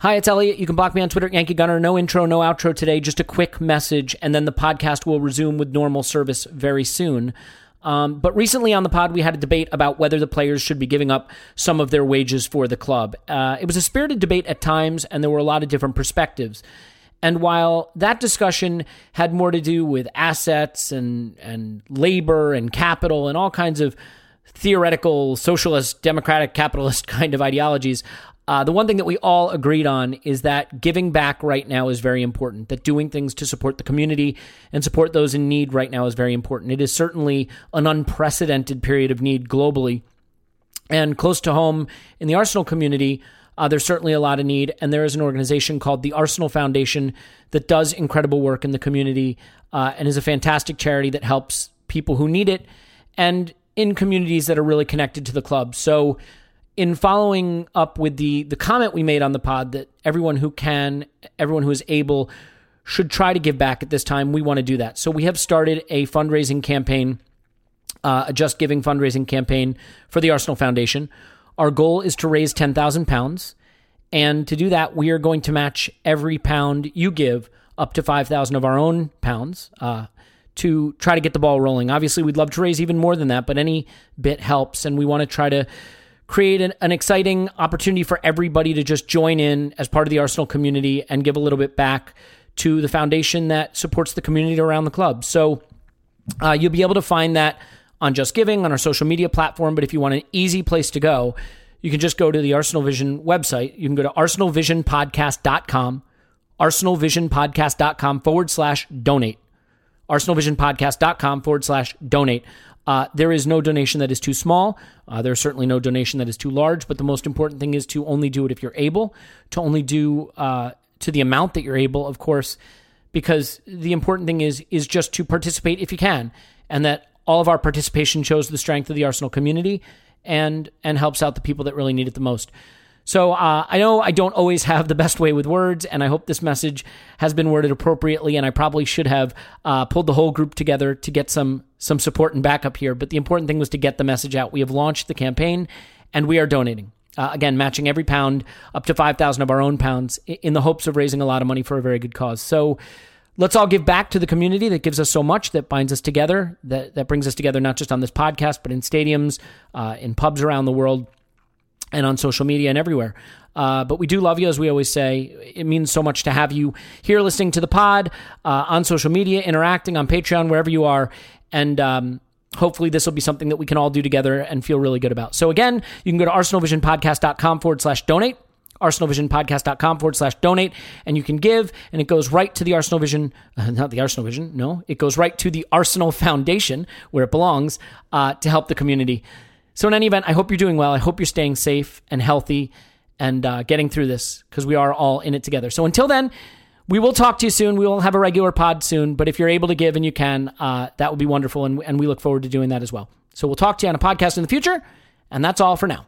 Hi, it's Elliot. You can block me on Twitter at Yankee Gunner. No intro, no outro today. Just a quick message, and then the podcast will resume with normal service very soon. Um, but recently on the pod, we had a debate about whether the players should be giving up some of their wages for the club. Uh, it was a spirited debate at times, and there were a lot of different perspectives. And while that discussion had more to do with assets and, and labor and capital and all kinds of theoretical socialist, democratic, capitalist kind of ideologies, uh, the one thing that we all agreed on is that giving back right now is very important, that doing things to support the community and support those in need right now is very important. It is certainly an unprecedented period of need globally. And close to home in the Arsenal community, uh, there's certainly a lot of need. And there is an organization called the Arsenal Foundation that does incredible work in the community uh, and is a fantastic charity that helps people who need it and in communities that are really connected to the club. So, in following up with the the comment we made on the pod that everyone who can, everyone who is able, should try to give back at this time, we want to do that. So we have started a fundraising campaign, uh, a Just Giving fundraising campaign for the Arsenal Foundation. Our goal is to raise ten thousand pounds, and to do that, we are going to match every pound you give up to five thousand of our own pounds. Uh, to try to get the ball rolling. Obviously, we'd love to raise even more than that, but any bit helps, and we want to try to create an, an, exciting opportunity for everybody to just join in as part of the Arsenal community and give a little bit back to the foundation that supports the community around the club. So uh, you'll be able to find that on Just Giving on our social media platform. But if you want an easy place to go, you can just go to the Arsenal Vision website. You can go to arsenalvisionpodcast.com, arsenalvisionpodcast.com forward slash donate. arsenalvisionpodcast.com forward slash donate. Uh, there is no donation that is too small. Uh, there's certainly no donation that is too large. But the most important thing is to only do it if you're able, to only do uh, to the amount that you're able, of course, because the important thing is is just to participate if you can, and that all of our participation shows the strength of the Arsenal community and and helps out the people that really need it the most. So uh, I know I don't always have the best way with words, and I hope this message has been worded appropriately. And I probably should have uh, pulled the whole group together to get some some support and backup here. But the important thing was to get the message out. We have launched the campaign, and we are donating. Uh, again, matching every pound up to five thousand of our own pounds in the hopes of raising a lot of money for a very good cause. So let's all give back to the community that gives us so much, that binds us together, that that brings us together not just on this podcast, but in stadiums, uh, in pubs around the world and on social media and everywhere. Uh, but we do love you, as we always say. It means so much to have you here listening to the pod, uh, on social media, interacting on Patreon, wherever you are. And um, hopefully, this will be something that we can all do together and feel really good about. So, again, you can go to arsenalvisionpodcast.com forward slash donate, arsenalvisionpodcast.com forward slash donate, and you can give, and it goes right to the Arsenal Vision, uh, not the Arsenal Vision, no, it goes right to the Arsenal Foundation, where it belongs, uh, to help the community. So, in any event, I hope you're doing well. I hope you're staying safe and healthy and uh, getting through this because we are all in it together. So, until then, we will talk to you soon. We will have a regular pod soon, but if you're able to give and you can, uh, that would be wonderful. And, and we look forward to doing that as well. So, we'll talk to you on a podcast in the future. And that's all for now.